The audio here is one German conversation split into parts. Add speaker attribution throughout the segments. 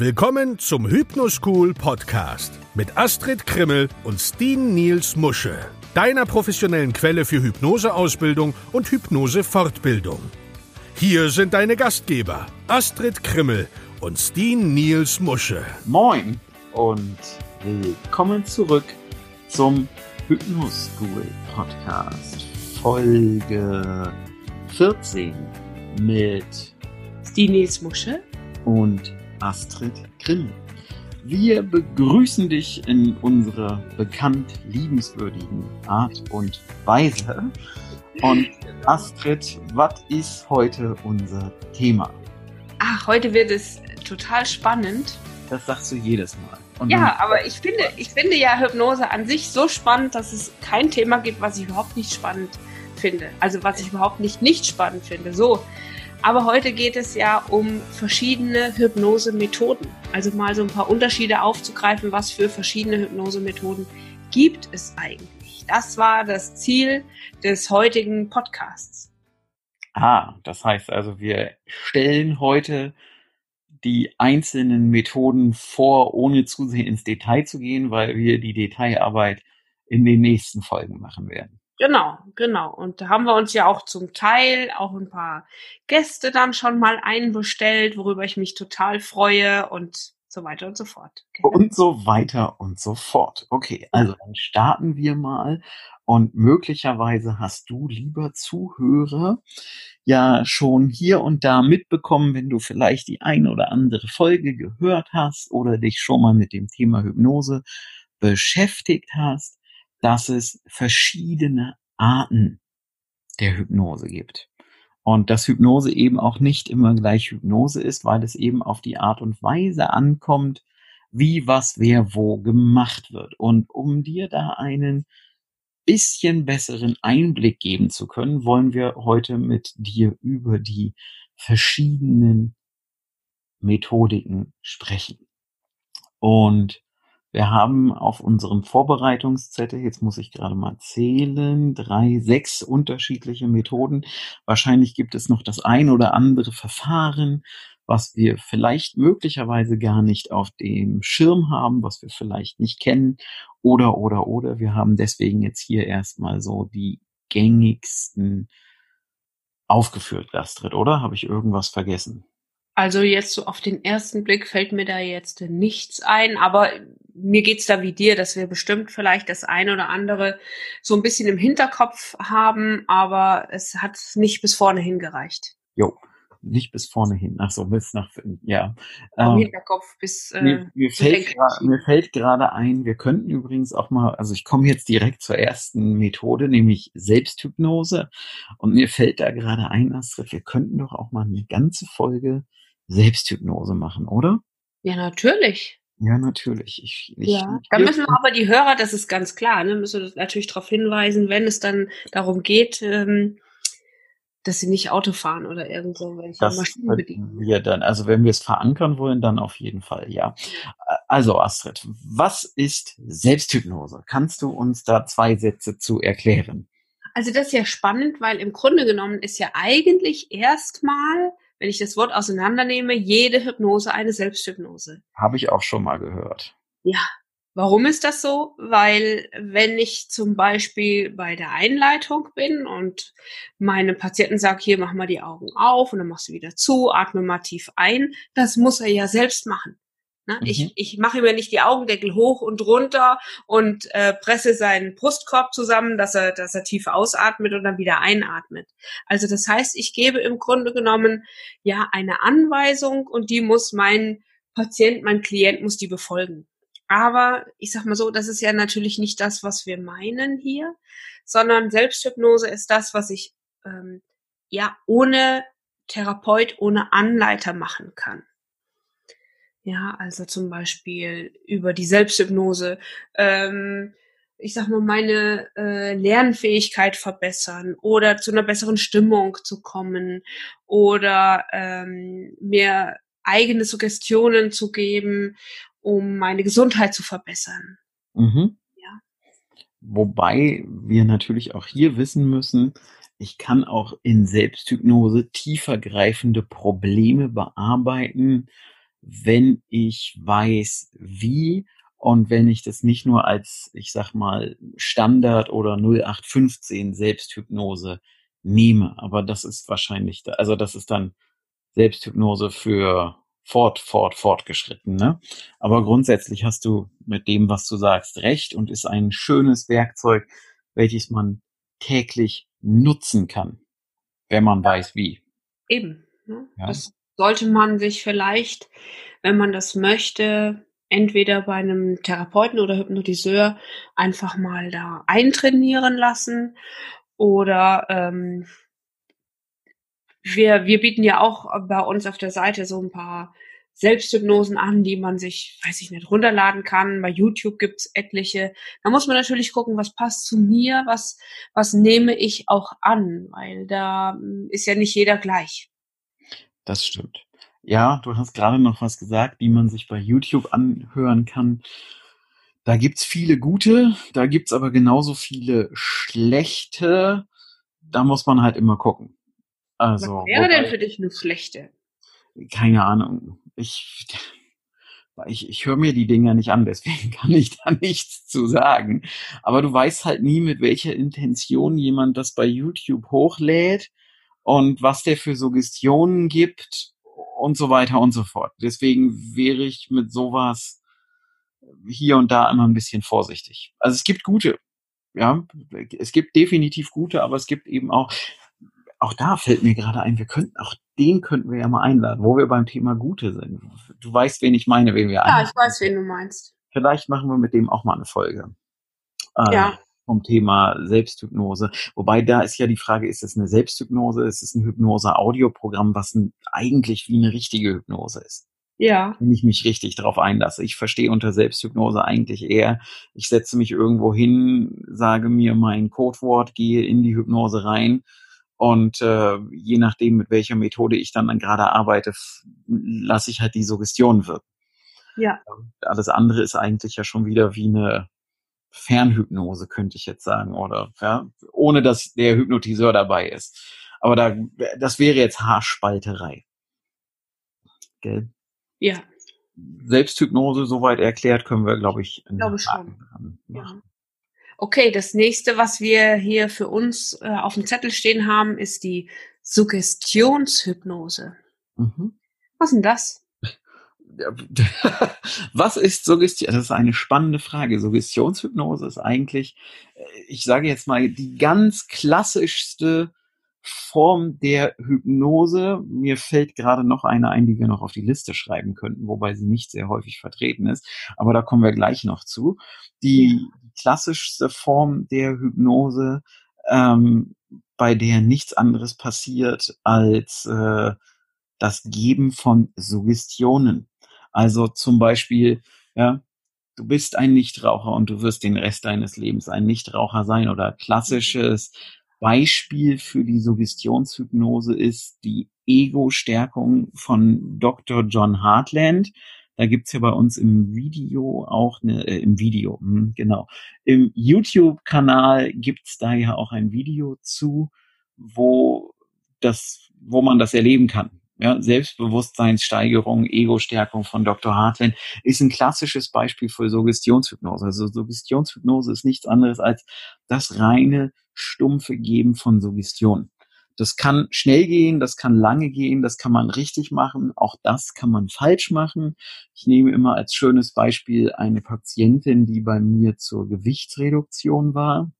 Speaker 1: Willkommen zum Hypnoschool Podcast mit Astrid Krimmel und Steen Niels Musche, deiner professionellen Quelle für Hypnoseausbildung und Hypnosefortbildung. Hier sind deine Gastgeber Astrid Krimmel und Steen Niels Musche.
Speaker 2: Moin und willkommen zurück zum Hypnoschool Podcast Folge 14 mit
Speaker 3: Steen Niels Musche
Speaker 2: und Astrid Grimm. Wir begrüßen dich in unserer bekannt liebenswürdigen Art und Weise. Und Astrid, was ist heute unser Thema?
Speaker 3: Ach, heute wird es total spannend.
Speaker 2: Das sagst du jedes Mal.
Speaker 3: Und ja, aber ich finde, ich finde ja Hypnose an sich so spannend, dass es kein Thema gibt, was ich überhaupt nicht spannend finde. Also was ich überhaupt nicht nicht spannend finde. So, aber heute geht es ja um verschiedene Hypnosemethoden. Also mal so ein paar Unterschiede aufzugreifen, was für verschiedene Hypnosemethoden gibt es eigentlich. Das war das Ziel des heutigen Podcasts.
Speaker 2: Ah, das heißt also, wir stellen heute die einzelnen Methoden vor, ohne zu sehr ins Detail zu gehen, weil wir die Detailarbeit in den nächsten Folgen machen werden.
Speaker 3: Genau, genau. Und da haben wir uns ja auch zum Teil auch ein paar Gäste dann schon mal einbestellt, worüber ich mich total freue und so weiter und so fort.
Speaker 2: Genau. Und so weiter und so fort. Okay, also dann starten wir mal. Und möglicherweise hast du, lieber Zuhörer, ja schon hier und da mitbekommen, wenn du vielleicht die eine oder andere Folge gehört hast oder dich schon mal mit dem Thema Hypnose beschäftigt hast dass es verschiedene Arten der Hypnose gibt. Und dass Hypnose eben auch nicht immer gleich Hypnose ist, weil es eben auf die Art und Weise ankommt, wie was wer wo gemacht wird. Und um dir da einen bisschen besseren Einblick geben zu können, wollen wir heute mit dir über die verschiedenen Methodiken sprechen. Und wir haben auf unserem Vorbereitungszettel, jetzt muss ich gerade mal zählen, drei, sechs unterschiedliche Methoden. Wahrscheinlich gibt es noch das ein oder andere Verfahren, was wir vielleicht möglicherweise gar nicht auf dem Schirm haben, was wir vielleicht nicht kennen oder, oder, oder. Wir haben deswegen jetzt hier erstmal so die gängigsten aufgeführt, Gastrit, oder? Habe ich irgendwas vergessen?
Speaker 3: Also jetzt so auf den ersten Blick fällt mir da jetzt nichts ein, aber mir geht's da wie dir, dass wir bestimmt vielleicht das eine oder andere so ein bisschen im Hinterkopf haben, aber es hat nicht bis vorne hingereicht.
Speaker 2: Jo, nicht bis vorne hin. Ach so, bis nach, ja.
Speaker 3: Vom ähm, Hinterkopf bis.
Speaker 2: Äh, mir, mir, fällt mir fällt gerade ein, wir könnten übrigens auch mal, also ich komme jetzt direkt zur ersten Methode, nämlich Selbsthypnose. Und mir fällt da gerade ein, Astrid, wir könnten doch auch mal eine ganze Folge Selbsthypnose machen, oder?
Speaker 3: Ja, natürlich.
Speaker 2: Ja, natürlich. Ich, ich,
Speaker 3: ja, da müssen wir aber die Hörer, das ist ganz klar, ne, müssen wir natürlich darauf hinweisen, wenn es dann darum geht, ähm, dass sie nicht Auto fahren oder irgend so welche
Speaker 2: das Maschinen bedienen. Wir dann, also wenn wir es verankern wollen, dann auf jeden Fall, ja. Also Astrid, was ist Selbsthypnose? Kannst du uns da zwei Sätze zu erklären?
Speaker 3: Also das ist ja spannend, weil im Grunde genommen ist ja eigentlich erstmal wenn ich das Wort auseinandernehme, jede Hypnose eine Selbsthypnose.
Speaker 2: Habe ich auch schon mal gehört.
Speaker 3: Ja. Warum ist das so? Weil wenn ich zum Beispiel bei der Einleitung bin und meine Patienten sagt, hier mach mal die Augen auf und dann machst du wieder zu, atme mal tief ein, das muss er ja selbst machen. Ne? Mhm. Ich, ich mache mir nicht die Augendeckel hoch und runter und äh, presse seinen Brustkorb zusammen, dass er, dass er tief ausatmet und dann wieder einatmet. Also das heißt, ich gebe im Grunde genommen ja eine Anweisung und die muss mein Patient, mein Klient muss die befolgen. Aber ich sag mal so, das ist ja natürlich nicht das, was wir meinen hier, sondern Selbsthypnose ist das, was ich ähm, ja ohne Therapeut, ohne Anleiter machen kann. Ja, also zum Beispiel über die Selbsthypnose. Ähm, ich sag mal, meine äh, Lernfähigkeit verbessern oder zu einer besseren Stimmung zu kommen oder ähm, mir eigene Suggestionen zu geben, um meine Gesundheit zu verbessern.
Speaker 2: Mhm. Ja. Wobei wir natürlich auch hier wissen müssen, ich kann auch in Selbsthypnose tiefergreifende Probleme bearbeiten, wenn ich weiß, wie und wenn ich das nicht nur als, ich sag mal, Standard oder 0815 Selbsthypnose nehme. Aber das ist wahrscheinlich, also das ist dann Selbsthypnose für fort, fort, fortgeschritten. Ne? Aber grundsätzlich hast du mit dem, was du sagst, recht und ist ein schönes Werkzeug, welches man täglich nutzen kann, wenn man weiß wie.
Speaker 3: Eben. Ne? Ja. Das sollte man sich vielleicht, wenn man das möchte, entweder bei einem Therapeuten oder Hypnotiseur einfach mal da eintrainieren lassen oder ähm, wir, wir bieten ja auch bei uns auf der Seite so ein paar Selbsthypnosen an, die man sich, weiß ich nicht, runterladen kann. Bei YouTube gibt's etliche. Da muss man natürlich gucken, was passt zu mir, was, was nehme ich auch an, weil da hm, ist ja nicht jeder gleich.
Speaker 2: Das stimmt. Ja, du hast gerade noch was gesagt, die man sich bei YouTube anhören kann. Da gibt's viele gute, da gibt's aber genauso viele schlechte. Da muss man halt immer gucken.
Speaker 3: Also, was wäre wobei, denn für dich eine schlechte?
Speaker 2: Keine Ahnung. Ich, ich, ich höre mir die Dinger nicht an, deswegen kann ich da nichts zu sagen. Aber du weißt halt nie, mit welcher Intention jemand das bei YouTube hochlädt und was der für Suggestionen gibt und so weiter und so fort. Deswegen wäre ich mit sowas hier und da immer ein bisschen vorsichtig. Also es gibt gute, ja, es gibt definitiv gute, aber es gibt eben auch, auch da fällt mir gerade ein, wir könnten, auch den könnten wir ja mal einladen, wo wir beim Thema Gute sind. Du weißt, wen ich meine, wen wir
Speaker 3: Ja, einladen. ich weiß, wen du meinst.
Speaker 2: Vielleicht machen wir mit dem auch mal eine Folge.
Speaker 3: Äh, ja.
Speaker 2: Vom Thema Selbsthypnose. Wobei da ist ja die Frage, ist es eine Selbsthypnose, ist es ein Hypnose-Audioprogramm, was ein, eigentlich wie eine richtige Hypnose ist?
Speaker 3: Ja.
Speaker 2: Wenn ich mich richtig darauf einlasse. Ich verstehe unter Selbsthypnose eigentlich eher, ich setze mich irgendwo hin, sage mir mein Codewort, gehe in die Hypnose rein und äh, je nachdem, mit welcher Methode ich dann, dann gerade arbeite, lasse ich halt die Suggestion wirken.
Speaker 3: Ja.
Speaker 2: Alles andere ist eigentlich ja schon wieder wie eine Fernhypnose, könnte ich jetzt sagen, oder ja, ohne dass der Hypnotiseur dabei ist. Aber da, das wäre jetzt Haarspalterei. Gell?
Speaker 3: Ja.
Speaker 2: Selbsthypnose soweit erklärt, können wir, glaube ich,
Speaker 3: glaube schon. Ja. Okay, das nächste, was wir hier für uns äh, auf dem Zettel stehen haben, ist die Suggestionshypnose. Mhm. Was ist denn das?
Speaker 2: Was ist Suggestion? Das ist eine spannende Frage. Suggestionshypnose ist eigentlich, äh, ich sage jetzt mal, die ganz klassischste Form der Hypnose. Mir fällt gerade noch eine ein, die wir noch auf die Liste schreiben könnten, wobei sie nicht sehr häufig vertreten ist. Aber da kommen wir gleich noch zu. Die klassischste Form der Hypnose, ähm, bei der nichts anderes passiert als äh, das Geben von Suggestionen. Also zum Beispiel, ja, du bist ein Nichtraucher und du wirst den Rest deines Lebens ein Nichtraucher sein oder klassisches Beispiel für die Suggestionshypnose ist die Ego-Stärkung von Dr. John Hartland. Da gibt's ja bei uns im Video auch eine, äh, im Video, hm, genau. Im YouTube-Kanal gibt's da ja auch ein Video zu, wo das, wo man das erleben kann. Ja, Selbstbewusstseinssteigerung, Ego-Stärkung von Dr. Hartland ist ein klassisches Beispiel für Suggestionshypnose. Also Suggestionshypnose ist nichts anderes als das reine stumpfe Geben von Suggestion. Das kann schnell gehen, das kann lange gehen, das kann man richtig machen, auch das kann man falsch machen. Ich nehme immer als schönes Beispiel eine Patientin, die bei mir zur Gewichtsreduktion war.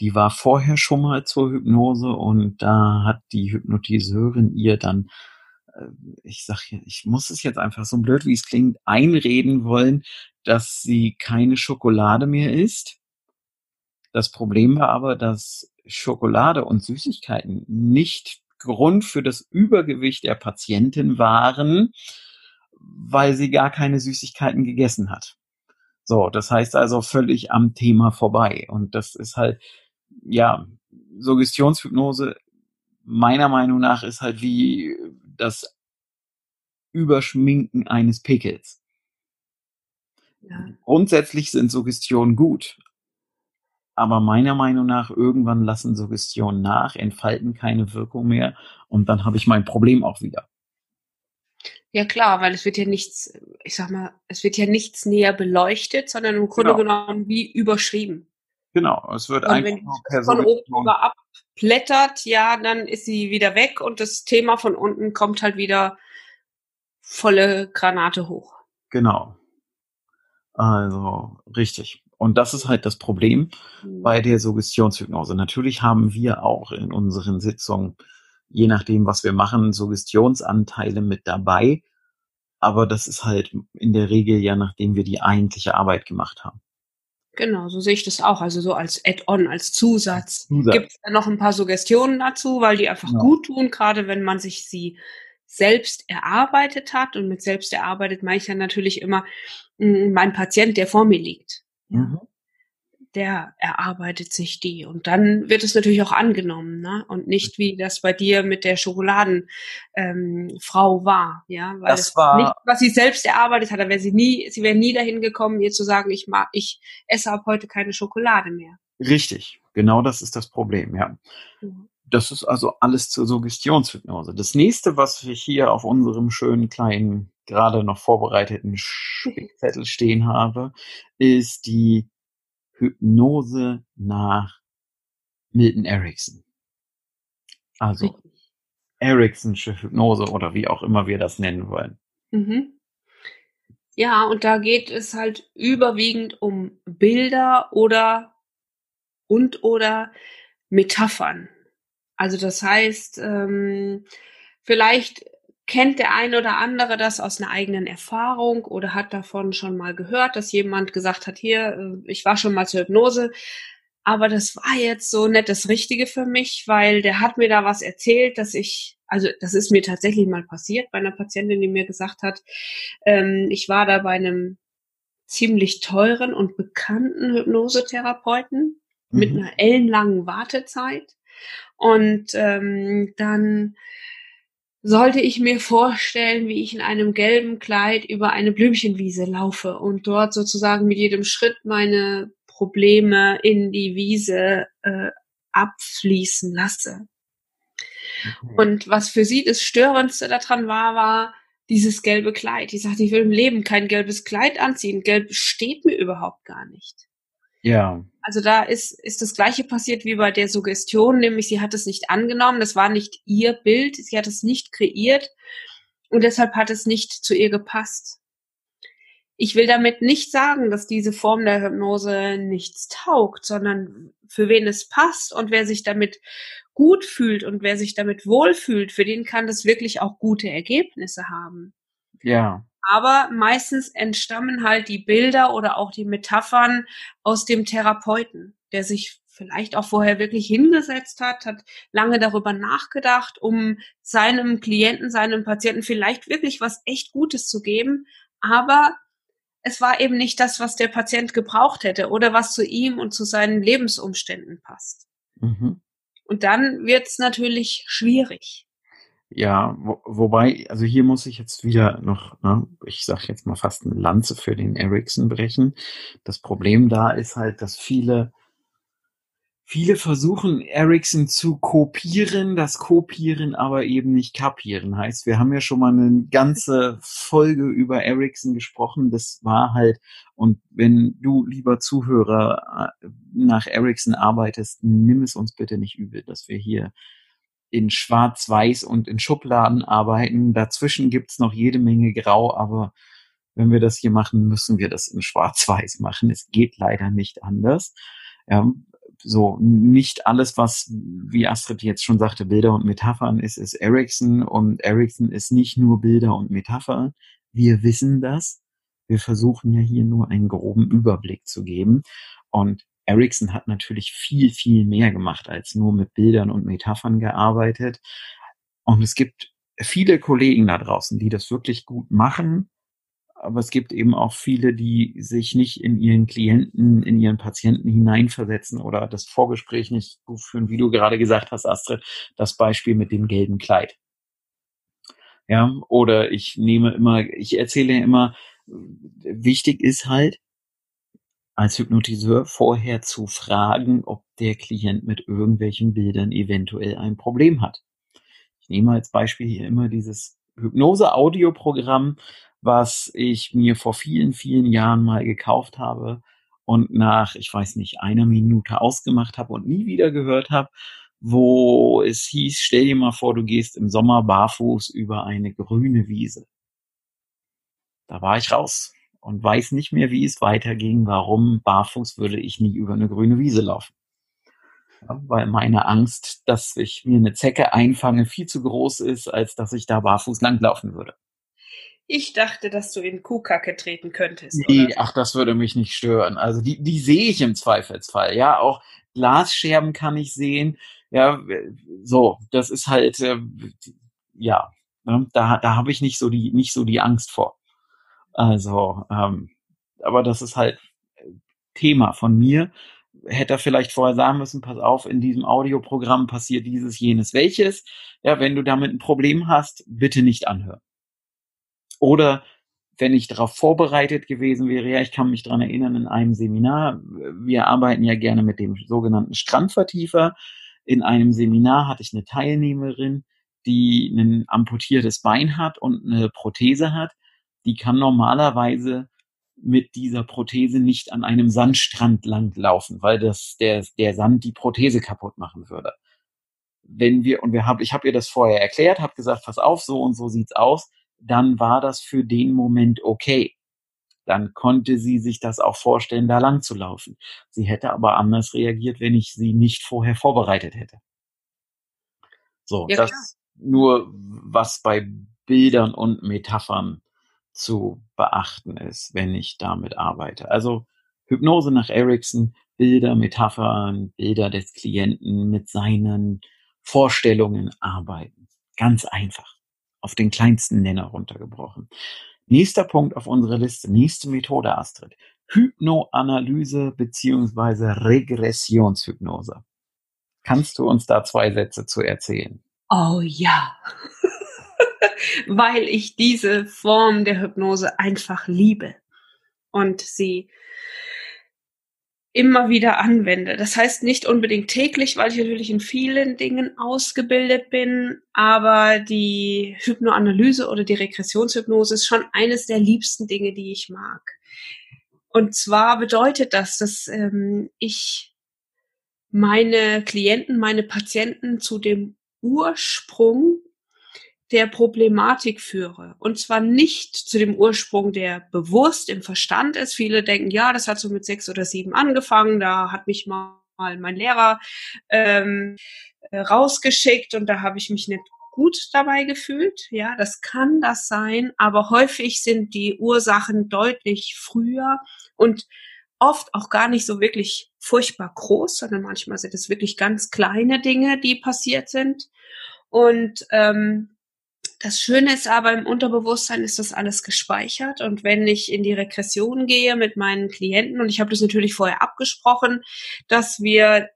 Speaker 2: Die war vorher schon mal zur Hypnose und da hat die Hypnotiseurin ihr dann äh, ich sag hier, ich muss es jetzt einfach so blöd wie es klingt, einreden wollen, dass sie keine Schokolade mehr isst das Problem war aber, dass Schokolade und Süßigkeiten nicht Grund für das Übergewicht der Patientin waren, weil sie gar keine Süßigkeiten gegessen hat. So, das heißt also völlig am Thema vorbei. Und das ist halt, ja, Suggestionshypnose meiner Meinung nach ist halt wie das Überschminken eines Pickels. Ja. Grundsätzlich sind Suggestionen gut, aber meiner Meinung nach, irgendwann lassen Suggestionen nach, entfalten keine Wirkung mehr und dann habe ich mein Problem auch wieder.
Speaker 3: Ja klar, weil es wird ja nichts, ich sag mal, es wird ja nichts näher beleuchtet, sondern im Grunde
Speaker 2: Genau.
Speaker 3: genommen wie überschrieben.
Speaker 2: Genau, es wird
Speaker 3: Und
Speaker 2: einfach
Speaker 3: wenn die von oben über abblättert, ja, dann ist sie wieder weg und das Thema von unten kommt halt wieder volle Granate hoch.
Speaker 2: Genau. Also, richtig. Und das ist halt das Problem
Speaker 3: Hm.
Speaker 2: bei der Suggestionshypnose. Natürlich haben wir auch in unseren Sitzungen, je nachdem, was wir machen, Suggestionsanteile mit dabei. Aber das ist halt in der Regel ja, nachdem wir die eigentliche Arbeit gemacht haben.
Speaker 3: Genau, so sehe ich das auch. Also so als Add-on, als Zusatz.
Speaker 2: Zusatz.
Speaker 3: Gibt es noch ein paar Suggestionen dazu, weil die einfach
Speaker 2: Ja.
Speaker 3: gut tun, gerade wenn man sich sie selbst erarbeitet hat. Und mit selbst erarbeitet meine ich dann natürlich immer mh, mein Patient, der vor mir liegt. Ja.
Speaker 2: Mhm.
Speaker 3: Der erarbeitet sich die. Und dann wird es natürlich auch angenommen, ne? Und nicht wie das bei dir mit der Schokoladenfrau ähm, Frau war, ja. Weil
Speaker 2: Das war-
Speaker 3: nicht, was sie selbst erarbeitet hat, da wäre sie nie, sie wäre nie dahin gekommen, ihr zu sagen, ich mag, ich esse ab heute keine Schokolade mehr.
Speaker 2: Richtig. Genau das ist das Problem, ja.
Speaker 3: Mhm.
Speaker 2: Das ist also alles zur Suggestionshypnose. Das nächste, was ich hier auf unserem schönen kleinen, gerade noch vorbereiteten Spickzettel stehen habe, ist die Hypnose nach Milton Erickson. Also
Speaker 3: Richtig.
Speaker 2: Ericksonsche Hypnose oder wie auch immer wir das nennen wollen.
Speaker 3: Mhm. Ja, und da geht es halt überwiegend um Bilder oder und oder Metaphern. Also das heißt, ähm, vielleicht kennt der eine oder andere das aus einer eigenen Erfahrung oder hat davon schon mal gehört, dass jemand gesagt hat, hier, äh, ich war schon mal zur Hypnose, aber das war jetzt so nicht das Richtige für mich, weil der hat mir da was erzählt, dass ich, also das ist mir tatsächlich mal passiert bei einer Patientin, die mir gesagt hat, ähm, ich war da bei einem ziemlich teuren und bekannten Hypnosetherapeuten mit
Speaker 2: Mhm.
Speaker 3: einer ellenlangen Wartezeit. Und ähm, dann sollte ich mir vorstellen, wie ich in einem gelben Kleid über eine Blümchenwiese laufe und dort sozusagen mit jedem Schritt meine Probleme in die Wiese äh, abfließen lasse.
Speaker 2: Okay.
Speaker 3: Und was für sie das Störendste daran war, war dieses gelbe Kleid. Die sagte, ich will im Leben kein gelbes Kleid anziehen. Gelb steht mir überhaupt gar nicht.
Speaker 2: ja,
Speaker 3: Also da ist, ist das Gleiche passiert wie bei der Suggestion, nämlich sie hat es nicht angenommen, das war nicht ihr Bild, sie hat es nicht kreiert und deshalb hat es nicht zu ihr gepasst. Ich will damit nicht sagen, dass diese Form der Hypnose nichts taugt, sondern für wen es passt und wer sich damit gut fühlt und wer sich damit wohlfühlt, für den kann das wirklich auch gute Ergebnisse haben.
Speaker 2: ja,
Speaker 3: Aber meistens entstammen halt die Bilder oder auch die Metaphern aus dem Therapeuten, der sich vielleicht auch vorher wirklich hingesetzt hat, hat lange darüber nachgedacht, um seinem Klienten, seinem Patienten vielleicht wirklich was echt Gutes zu geben. Aber es war eben nicht das, was der Patient gebraucht hätte oder was zu ihm und zu seinen Lebensumständen passt.
Speaker 2: mhm.
Speaker 3: Und dann wird's natürlich schwierig.
Speaker 2: Ja, wo, wobei, also hier muss ich jetzt wieder noch, ne, ich sag jetzt mal fast eine Lanze für den Ericsson brechen. Das Problem da ist halt, dass viele, viele versuchen, Ericsson zu kopieren, das Kopieren aber eben nicht kapieren. Heißt, wir haben ja schon mal eine ganze Folge über Ericsson gesprochen. Das war halt, und wenn du, lieber Zuhörer, äh, nach Ericsson arbeitest, nimm es uns bitte nicht übel, dass wir hier in Schwarz-Weiß und in Schubladen arbeiten. Dazwischen gibt's noch jede Menge Grau, aber wenn wir das hier machen, müssen wir das in Schwarz-Weiß machen. Es geht leider nicht anders. Ja, so nicht alles, was, wie Astrid jetzt schon sagte, Bilder und Metaphern ist, ist Ericsson und Ericsson ist nicht nur Bilder und Metaphern. Wir wissen das. Wir versuchen ja hier nur einen groben Überblick zu geben. Und Ericsson hat natürlich viel, viel mehr gemacht, als nur mit Bildern und Metaphern gearbeitet. Und es gibt viele Kollegen da draußen, die das wirklich gut machen. Aber es gibt eben auch viele, die sich nicht in ihren Klienten, in ihren Patienten hineinversetzen oder das Vorgespräch nicht gut führen, wie du gerade gesagt hast, Astrid, das Beispiel mit dem gelben Kleid. Ja, oder ich nehme immer, ich erzähle immer, wichtig ist halt, als Hypnotiseur vorher zu fragen, ob der Klient mit irgendwelchen Bildern eventuell ein Problem hat. Ich nehme als Beispiel hier immer dieses Hypnose-Audioprogramm, was ich mir vor vielen, vielen Jahren mal gekauft habe und nach, ich weiß nicht, einer Minute ausgemacht habe und nie wieder gehört habe, wo es hieß, stell dir mal vor, du gehst im Sommer barfuß über eine grüne Wiese. Da war ich raus und weiß nicht mehr, wie es weiterging. Warum barfuß würde ich nie über eine grüne Wiese laufen? Ja, weil meine Angst, dass ich mir eine Zecke einfange, viel zu groß ist, als dass ich da barfuß langlaufen würde.
Speaker 3: Ich dachte, dass du in Kuhkacke treten könntest.
Speaker 2: Nee, ach, das würde mich nicht stören. Also die, die sehe ich im Zweifelsfall. Ja, auch Glasscherben kann ich sehen. Ja, so, das ist halt, äh, ja, ne, da, da habe ich nicht so die, nicht so die Angst vor. Also, ähm, aber das ist halt Thema von mir. Hätte er vielleicht vorher sagen müssen, pass auf, in diesem Audioprogramm passiert dieses, jenes, welches. Ja, wenn du damit ein Problem hast, bitte nicht anhören. Oder wenn ich darauf vorbereitet gewesen wäre, ja, ich kann mich dran erinnern, in einem Seminar, wir arbeiten ja gerne mit dem sogenannten Strandvertiefer. In einem Seminar hatte ich eine Teilnehmerin, die ein amputiertes Bein hat und eine Prothese hat. Die kann normalerweise mit dieser Prothese nicht an einem Sandstrand langlaufen, weil das der, der Sand die Prothese kaputt machen würde. Wenn wir, und wir haben, ich habe ihr das vorher erklärt, habe gesagt, pass auf, so und so sieht's aus dann war das für den Moment okay. Dann konnte sie sich das auch vorstellen, da lang zu laufen. Sie hätte aber anders reagiert, wenn ich sie nicht vorher vorbereitet hätte. So, ja, das klar. nur was bei Bildern und Metaphern zu beachten ist, wenn ich damit arbeite. Also Hypnose nach Erickson, Bilder, Metaphern, Bilder des Klienten mit seinen Vorstellungen arbeiten. Ganz einfach auf den kleinsten Nenner runtergebrochen. Nächster Punkt auf unserer Liste, nächste Methode, Astrid. Hypnoanalyse beziehungsweise Regressionshypnose. Kannst du uns da zwei Sätze zu erzählen?
Speaker 3: Oh ja, weil ich diese Form der Hypnose einfach liebe und sie immer wieder anwende. Das heißt nicht unbedingt täglich, weil ich natürlich in vielen Dingen ausgebildet bin, aber die Hypnoanalyse oder die Regressionshypnose ist schon eines der liebsten Dinge, die ich mag. Und zwar bedeutet das, dass ähm, ich meine Klienten, meine Patienten zu dem Ursprung der Problematik führe. Und zwar nicht zu dem Ursprung, der bewusst im Verstand ist. Viele denken, ja, das hat so mit sechs oder sieben angefangen, da hat mich mal mein Lehrer ähm, äh, rausgeschickt und da habe ich mich nicht gut dabei gefühlt. Ja, das kann das sein, aber häufig sind die Ursachen deutlich früher und oft auch gar nicht so wirklich furchtbar groß, sondern manchmal sind es wirklich ganz kleine Dinge, die passiert sind. Und ähm, das Schöne ist aber, im Unterbewusstsein ist das alles gespeichert. Und wenn ich in die Regression gehe mit meinen Klienten, und ich habe das natürlich vorher abgesprochen, dass wir, äh,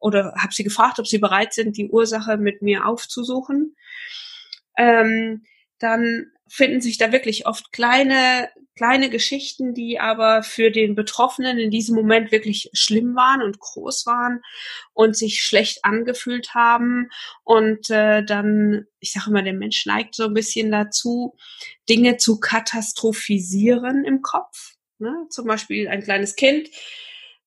Speaker 3: oder habe sie gefragt, ob sie bereit sind, die Ursache mit mir aufzusuchen, ähm, dann finden sich da wirklich oft kleine, kleine Geschichten, die aber für den Betroffenen in diesem Moment wirklich schlimm waren und groß waren und sich schlecht angefühlt haben. Und äh, dann, ich sage immer, der Mensch neigt so ein bisschen dazu, Dinge zu katastrophisieren im Kopf. Ne? Zum Beispiel ein kleines Kind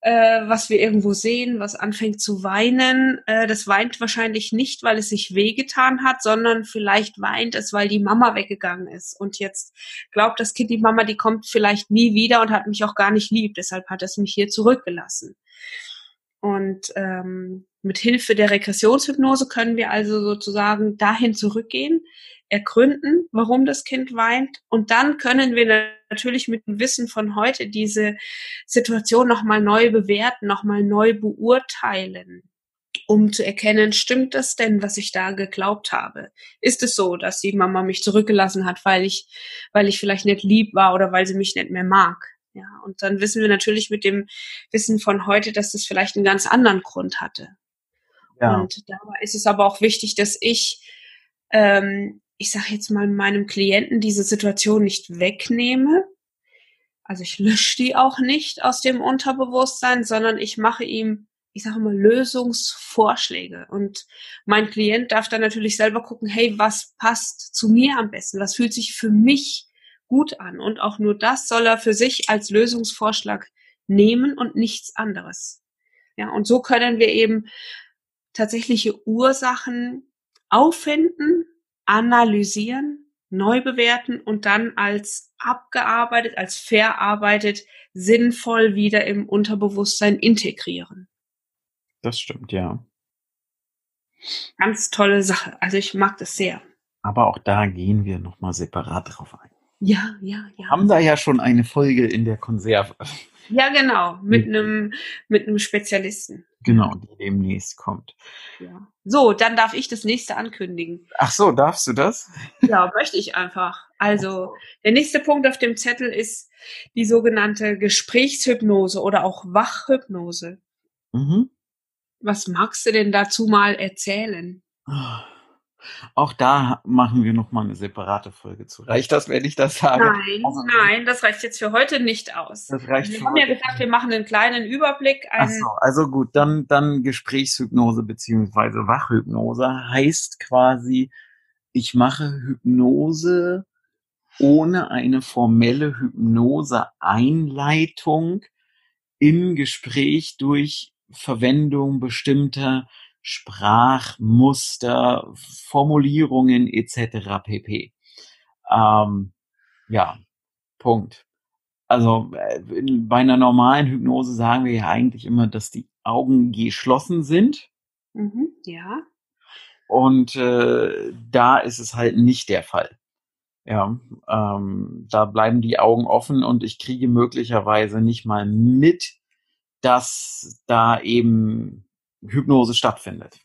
Speaker 3: äh, was wir irgendwo sehen, was anfängt zu weinen. Äh, das weint wahrscheinlich nicht, weil es sich wehgetan hat, sondern vielleicht weint es, weil die Mama weggegangen ist. Und jetzt glaubt das Kind, die Mama, die kommt vielleicht nie wieder und hat mich auch gar nicht lieb. Deshalb hat es mich hier zurückgelassen. Und ähm, mit Hilfe der Regressionshypnose können wir also sozusagen dahin zurückgehen, ergründen, warum das Kind weint. Und dann können wir natürlich mit dem Wissen von heute diese Situation nochmal neu bewerten, nochmal neu beurteilen, um zu erkennen, stimmt das denn, was ich da geglaubt habe? Ist es so, dass die Mama mich zurückgelassen hat, weil ich, weil ich vielleicht nicht lieb war oder weil sie mich nicht mehr mag? Ja, und dann wissen wir natürlich mit dem Wissen von heute, dass das vielleicht einen ganz anderen Grund hatte. Ja. Und dabei ist es aber auch wichtig, dass ich ähm, ich sage jetzt mal, meinem Klienten diese Situation nicht wegnehme. Also ich lösche die auch nicht aus dem Unterbewusstsein, sondern ich mache ihm, ich sage mal, Lösungsvorschläge. Und mein Klient darf dann natürlich selber gucken, hey, was passt zu mir am besten? Was fühlt sich für mich gut an? Und auch nur das soll er für sich als Lösungsvorschlag nehmen und nichts anderes. Ja, und so können wir eben tatsächliche Ursachen auffinden, analysieren, neu bewerten und dann als abgearbeitet, als verarbeitet, sinnvoll wieder im Unterbewusstsein integrieren.
Speaker 2: Das stimmt, ja.
Speaker 3: Ganz tolle Sache. Also ich mag das sehr.
Speaker 2: Aber auch da gehen wir nochmal separat drauf ein.
Speaker 3: Ja, ja, ja.
Speaker 2: Haben da ja schon eine Folge in der Konserve.
Speaker 3: Ja, genau, mit einem mit einem Spezialisten.
Speaker 2: Genau, die demnächst kommt.
Speaker 3: Ja. So, dann darf ich das nächste ankündigen.
Speaker 2: Ach so, darfst du das?
Speaker 3: Ja, möchte ich einfach. Also, der nächste Punkt auf dem Zettel ist die sogenannte Gesprächshypnose oder auch Wachhypnose.
Speaker 2: Mhm.
Speaker 3: Was magst du denn dazu mal erzählen?
Speaker 2: Auch da machen wir noch mal eine separate Folge zu. Reicht das, wenn ich das sage?
Speaker 3: Nein, also, nein, das reicht jetzt für heute nicht aus.
Speaker 2: Das reicht
Speaker 3: wir haben ja gesagt, wir machen einen kleinen Überblick.
Speaker 2: Ach so, also gut, dann, dann Gesprächshypnose beziehungsweise Wachhypnose heißt quasi, ich mache Hypnose ohne eine formelle Hypnose-Einleitung im Gespräch durch Verwendung bestimmter Sprachmuster, Formulierungen etc. pp. Ähm, ja, Punkt. Also äh, bei einer normalen Hypnose sagen wir ja eigentlich immer, dass die Augen geschlossen sind.
Speaker 3: Mhm, ja.
Speaker 2: Und äh, da ist es halt nicht der Fall. Ja, ähm, da bleiben die Augen offen und ich kriege möglicherweise nicht mal mit, dass da eben Hypnose stattfindet.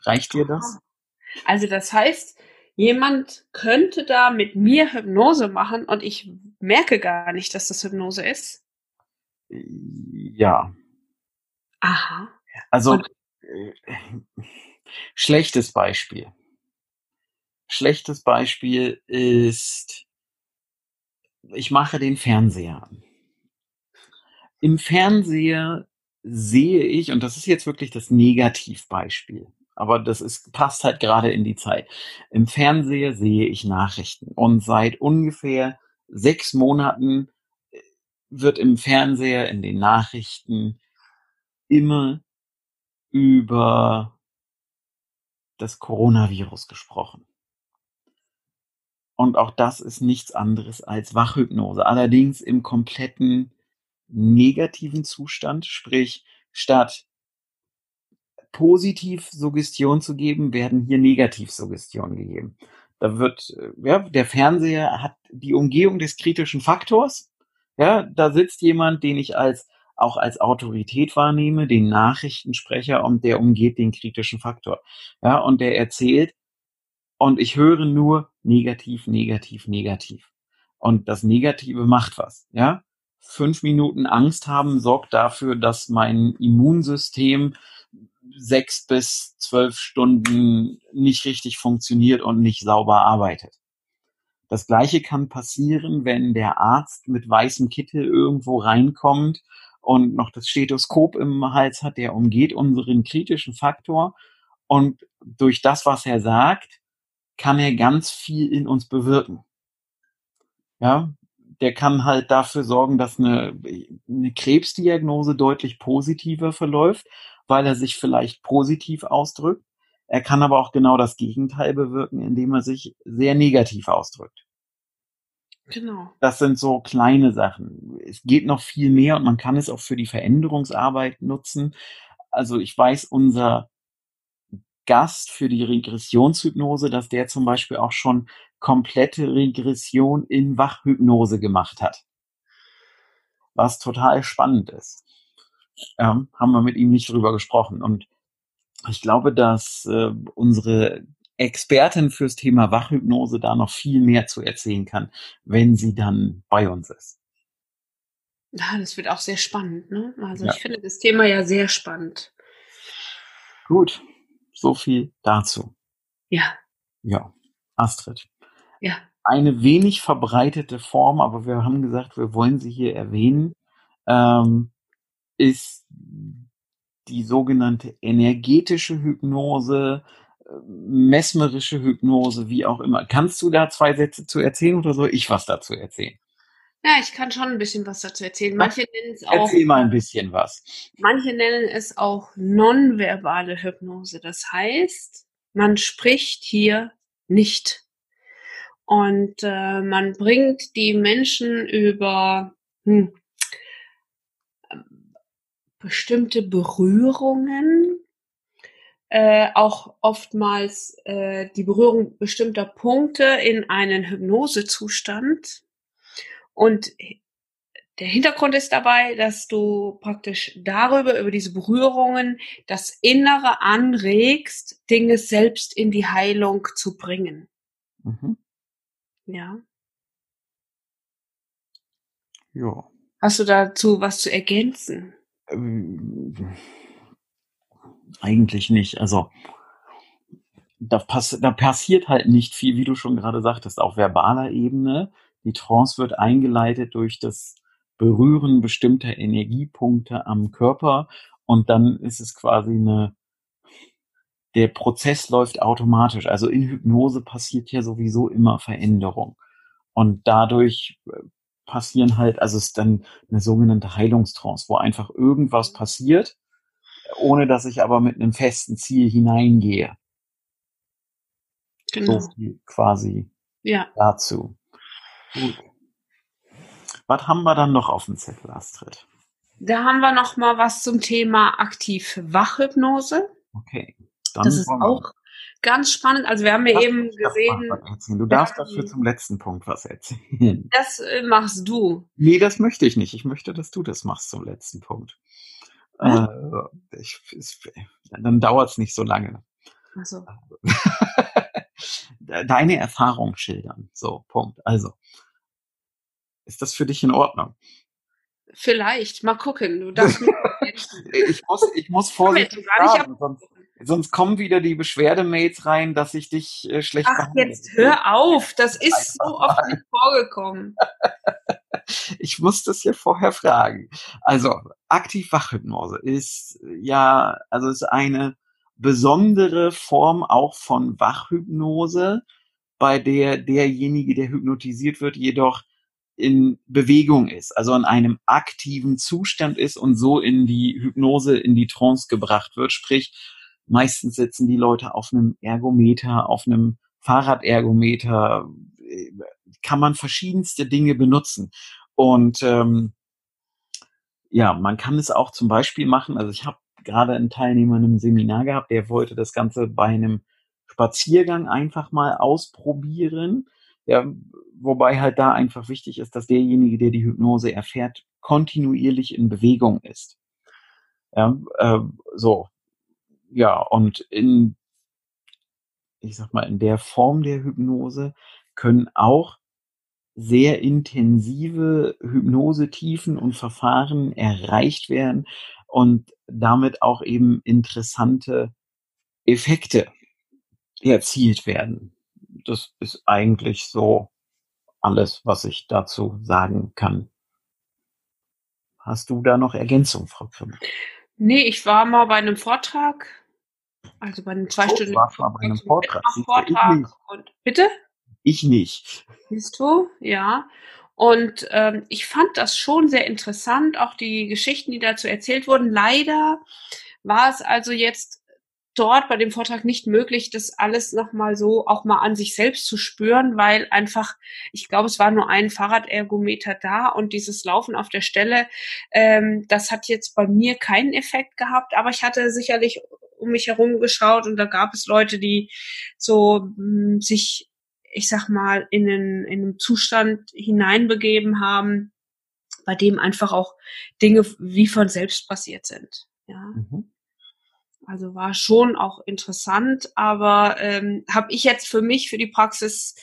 Speaker 2: Reicht dir das?
Speaker 3: Also das heißt, jemand könnte da mit mir Hypnose machen und ich merke gar nicht, dass das Hypnose ist?
Speaker 2: Ja.
Speaker 3: Aha.
Speaker 2: Also und? Äh, schlechtes Beispiel. Schlechtes Beispiel ist, ich mache den Fernseher an. Im Fernseher sehe ich, und das ist jetzt wirklich das Negativbeispiel, aber das ist, passt halt gerade in die Zeit. Im Fernseher sehe ich Nachrichten und seit ungefähr sechs Monaten äh, wird im Fernseher in den Nachrichten immer über das Coronavirus gesprochen. Und auch das ist nichts anderes als Wachhypnose. Allerdings im kompletten negativen Zustand, sprich statt positiv Suggestion zu geben, werden hier negativ Suggestion gegeben. Da wird, äh, ja, der Fernseher hat die Umgehung des kritischen Faktors. Ja, da sitzt jemand, den ich als auch als Autorität wahrnehme, den Nachrichtensprecher und der umgeht den kritischen Faktor. Ja, und der erzählt und ich höre nur negativ, negativ, negativ. Und das Negative macht was, ja fünf Minuten Angst haben sorgt dafür, dass mein Immunsystem sechs bis zwölf Stunden nicht richtig funktioniert und nicht sauber arbeitet. Das gleiche kann passieren, wenn der Arzt mit weißem Kittel irgendwo reinkommt und noch das Stethoskop im Hals hat, der umgeht unseren kritischen Faktor und durch das, was er sagt, kann er ganz viel in uns bewirken. Ja, der kann halt dafür sorgen, dass eine, eine Krebsdiagnose deutlich positiver verläuft, weil er sich vielleicht positiv ausdrückt. Er kann aber auch genau das Gegenteil bewirken, indem er sich sehr negativ ausdrückt.
Speaker 3: Genau.
Speaker 2: Das sind so kleine Sachen. Es geht noch viel mehr und man kann es auch für die Veränderungsarbeit nutzen. Also ich weiß, unser Gast für die Regressionshypnose, dass der zum Beispiel auch schon komplette Regression in Wachhypnose gemacht hat. Was total spannend ist. Ähm, haben wir mit ihm nicht drüber gesprochen. Und ich glaube, dass äh, unsere Expertin fürs Thema Wachhypnose da noch viel mehr zu erzählen kann, wenn sie dann bei uns ist.
Speaker 3: Ja, das wird auch sehr spannend. Ne? Also ja. ich finde das Thema ja sehr spannend.
Speaker 2: Gut, so viel dazu.
Speaker 3: Ja.
Speaker 2: Ja, Astrid.
Speaker 3: Ja.
Speaker 2: Eine wenig verbreitete Form, aber wir haben gesagt, wir wollen sie hier erwähnen, ähm, ist die sogenannte energetische Hypnose, äh, mesmerische Hypnose, wie auch immer. Kannst du da zwei Sätze zu erzählen oder soll ich was dazu erzählen?
Speaker 3: Ja, ich kann schon ein bisschen was dazu erzählen. Manche nennen es
Speaker 2: auch. Erzähl mal ein bisschen was.
Speaker 3: Manche nennen es auch nonverbale Hypnose. Das heißt, man spricht hier nicht. Und äh, man bringt die Menschen über hm, bestimmte Berührungen, äh, auch oftmals äh, die Berührung bestimmter Punkte in einen Hypnosezustand. Und der Hintergrund ist dabei, dass du praktisch darüber, über diese Berührungen, das Innere anregst, Dinge selbst in die Heilung zu bringen. Mhm. Ja.
Speaker 2: Ja.
Speaker 3: Hast du dazu was zu ergänzen?
Speaker 2: Ähm, eigentlich nicht. Also da, pass da passiert halt nicht viel, wie du schon gerade sagtest, auf verbaler Ebene. Die Trance wird eingeleitet durch das Berühren bestimmter Energiepunkte am Körper und dann ist es quasi eine, der Prozess läuft automatisch. Also in Hypnose passiert ja sowieso immer Veränderung. Und dadurch äh, passieren halt, also es ist dann eine sogenannte Heilungstrance, wo einfach irgendwas passiert, ohne dass ich aber mit einem festen Ziel hineingehe. Genau. So viel quasi
Speaker 3: ja.
Speaker 2: dazu. Gut. Was haben wir dann noch auf dem Zettel, Astrid?
Speaker 3: Da haben wir noch mal was zum Thema aktiv-Wachhypnose.
Speaker 2: Okay.
Speaker 3: Dann das ist auch ganz spannend. Also wir haben ja eben gesehen.
Speaker 2: Du darfst dafür zum letzten Punkt was erzählen.
Speaker 3: Das äh, machst du.
Speaker 2: Nee, das möchte ich nicht. Ich möchte, dass du das machst zum letzten Punkt. Hm? Äh, ich, ich, dann dauert es nicht so lange.
Speaker 3: Ach so.
Speaker 2: Deine Erfahrung schildern. So, Punkt. Also, ist das für dich in Ordnung?
Speaker 3: Vielleicht, mal gucken. Du darfst
Speaker 2: ich muss, ich muss vorsichtig sagen, sonst, sonst, kommen wieder die Beschwerdemails rein, dass ich dich äh, schlecht
Speaker 3: Ach, behandle. jetzt hör auf, das ist so oft nicht vorgekommen.
Speaker 2: ich muss das ja vorher fragen. Also, Aktiv-Wachhypnose ist ja, also ist eine besondere Form auch von Wachhypnose, bei der derjenige, der hypnotisiert wird, jedoch in Bewegung ist, also in einem aktiven Zustand ist und so in die Hypnose, in die Trance gebracht wird. Sprich, meistens sitzen die Leute auf einem Ergometer, auf einem Fahrradergometer, kann man verschiedenste Dinge benutzen. Und ähm, ja, man kann es auch zum Beispiel machen. Also ich habe gerade einen Teilnehmer in einem Seminar gehabt, der wollte das Ganze bei einem Spaziergang einfach mal ausprobieren. Ja, wobei halt da einfach wichtig ist, dass derjenige, der die Hypnose erfährt, kontinuierlich in Bewegung ist. Ja, äh, so. Ja, und in, ich sag mal, in der Form der Hypnose können auch sehr intensive Hypnosetiefen und Verfahren erreicht werden und damit auch eben interessante Effekte erzielt werden das ist eigentlich so alles, was ich dazu sagen kann. Hast du da noch Ergänzung, Frau Krimmel?
Speaker 3: Nee, ich war mal bei einem Vortrag, also bei einem zwei Stunden.
Speaker 2: Warst mal bei einem Vortrag.
Speaker 3: Vortrag. Und, bitte?
Speaker 2: Ich nicht.
Speaker 3: Siehst du? Ja. Und ähm, ich fand das schon sehr interessant, auch die Geschichten, die dazu erzählt wurden. Leider war es also jetzt dort bei dem Vortrag nicht möglich, das alles nochmal so auch mal an sich selbst zu spüren, weil einfach, ich glaube, es war nur ein Fahrradergometer da und dieses Laufen auf der Stelle, ähm, das hat jetzt bei mir keinen Effekt gehabt, aber ich hatte sicherlich um mich herum geschaut und da gab es Leute, die so mh, hm, sich, ich sag mal, in einen, in einen Zustand hineinbegeben haben, bei dem einfach auch Dinge wie von selbst passiert sind. Ja. Mhm. Also war schon auch interessant, aber ähm, habe ich jetzt für mich, für die Praxis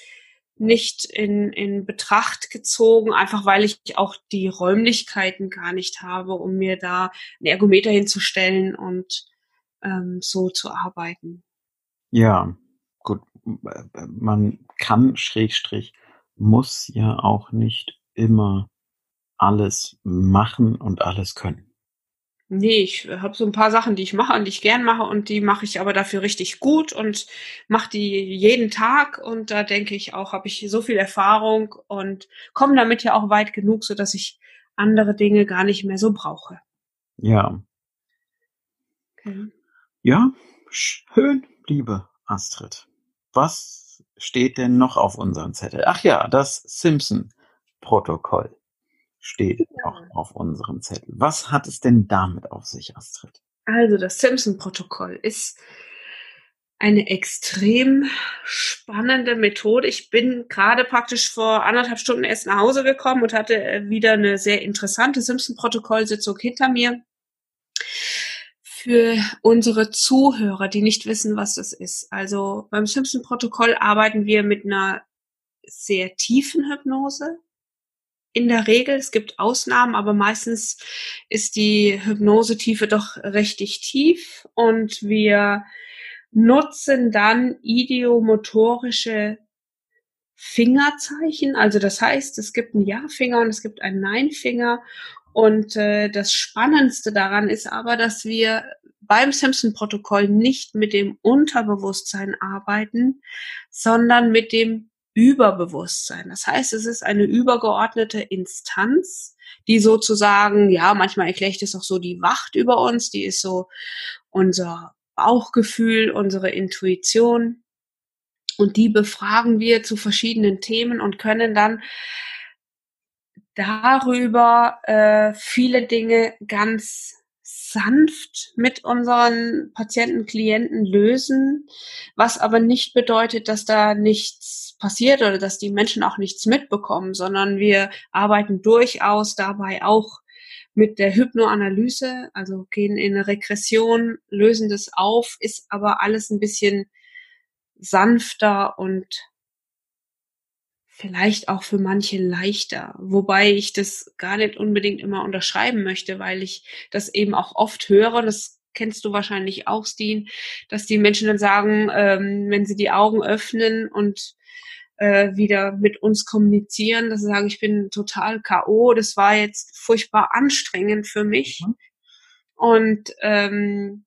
Speaker 3: nicht in, in Betracht gezogen, einfach weil ich auch die Räumlichkeiten gar nicht habe, um mir da ein Ergometer hinzustellen und ähm, so zu arbeiten.
Speaker 2: Ja, gut. Man kann, Schrägstrich, muss ja auch nicht immer alles machen und alles können.
Speaker 3: Nee, ich habe so ein paar Sachen, die ich mache und die ich gern mache und die mache ich aber dafür richtig gut und mache die jeden Tag und da denke ich auch, habe ich so viel Erfahrung und komme damit ja auch weit genug, so dass ich andere Dinge gar nicht mehr so brauche.
Speaker 2: Ja.
Speaker 3: Okay.
Speaker 2: Ja, schön, liebe Astrid. Was steht denn noch auf unserem Zettel? Ach ja, das Simpson-Protokoll steht noch auf unserem Zettel. Was hat es denn damit auf sich, Astrid?
Speaker 3: Also das Simpson-Protokoll ist eine extrem spannende Methode. Ich bin gerade praktisch vor anderthalb Stunden erst nach Hause gekommen und hatte äh, wieder eine sehr interessante Simpson-Protokoll-Sitzung hinter mir. Für unsere Zuhörer, die nicht wissen, was das ist. Also beim Simpson-Protokoll arbeiten wir mit einer sehr tiefen Hypnose in der Regel. Es gibt Ausnahmen, aber meistens ist die Hypnosetiefe doch richtig tief und wir nutzen dann idiomotorische Fingerzeichen. Also das heißt, es gibt einen Ja-Finger und es gibt einen Nein-Finger. Und äh, das Spannendste daran ist aber, dass wir beim Simpson-Protokoll nicht mit dem Unterbewusstsein arbeiten, sondern mit dem Überbewusstsein. Das heißt, es ist eine übergeordnete Instanz, die sozusagen, ja, manchmal erkläre ich das auch so, die wacht über uns, die ist so unser Bauchgefühl, unsere Intuition. Und die befragen wir zu verschiedenen Themen und können dann darüber äh, viele Dinge ganz sanft mit unseren Patienten, Klienten lösen, was aber nicht bedeutet, dass da nichts passiert oder dass die Menschen auch nichts mitbekommen, sondern wir arbeiten durchaus dabei auch mit der Hypnoanalyse, also gehen in eine Regression, lösen das auf, ist aber alles ein bisschen sanfter und vielleicht auch für manche leichter, wobei ich das gar nicht unbedingt immer unterschreiben möchte, weil ich das eben auch oft höre, das kennst du wahrscheinlich auch, Steen, dass die Menschen dann sagen, ähm, wenn sie die Augen öffnen und äh, wieder mit uns kommunizieren, dass sie sagen, ich bin total K.O., das war jetzt furchtbar anstrengend für mich. Mhm. Und ähm,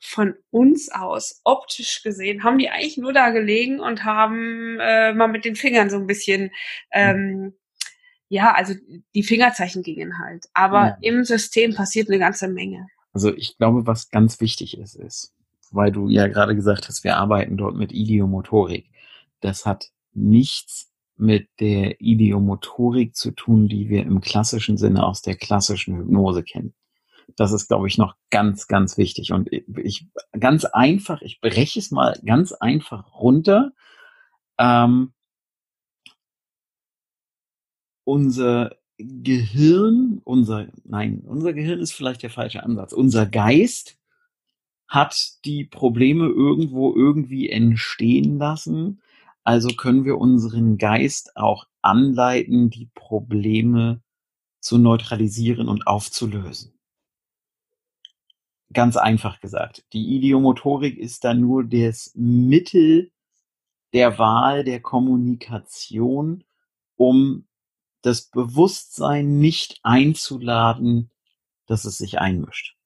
Speaker 3: von uns aus, optisch gesehen, haben die eigentlich nur da gelegen und haben äh, mal mit den Fingern so ein bisschen, ähm, ja, also die Fingerzeichen gingen halt. Aber ja. im System passiert eine ganze Menge.
Speaker 2: Also ich glaube, was ganz wichtig ist, ist, weil du ja gerade gesagt hast, wir arbeiten dort mit Idiomotorik. Das hat nichts mit der Idiomotorik zu tun, die wir im klassischen Sinne aus der klassischen Hypnose kennen. Das ist, glaube ich, noch ganz, ganz wichtig. Und ich ganz einfach, ich breche es mal ganz einfach runter. Ähm, unser Gehirn, unser, nein, unser Gehirn ist vielleicht der falsche Ansatz. Unser Geist hat die Probleme irgendwo irgendwie entstehen lassen. Also können wir unseren Geist auch anleiten, die Probleme zu neutralisieren und aufzulösen ganz einfach gesagt. Die Idiomotorik ist dann nur das Mittel der Wahl der Kommunikation, um das Bewusstsein nicht einzuladen, dass es sich einmischt.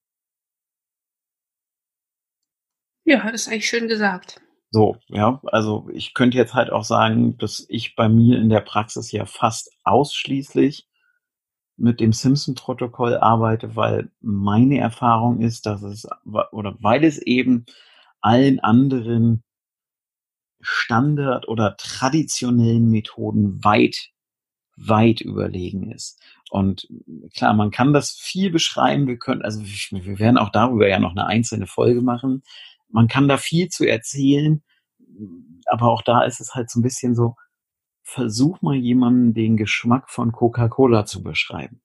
Speaker 3: Ja, das ist eigentlich schön gesagt.
Speaker 2: So, ja, also ich könnte jetzt halt auch sagen, dass ich bei mir in der Praxis ja fast ausschließlich mit dem Simpson-Protokoll arbeite, weil meine Erfahrung ist, dass es, oder weil es eben allen anderen Standard- oder traditionellen Methoden weit, weit überlegen ist. Und klar, man kann das viel beschreiben. Wir können, also wir werden auch darüber ja noch eine einzelne Folge machen. Man kann da viel zu erzählen. Aber auch da ist es halt so ein bisschen so, versuch mal jemandem den Geschmack von Coca-Cola zu beschreiben.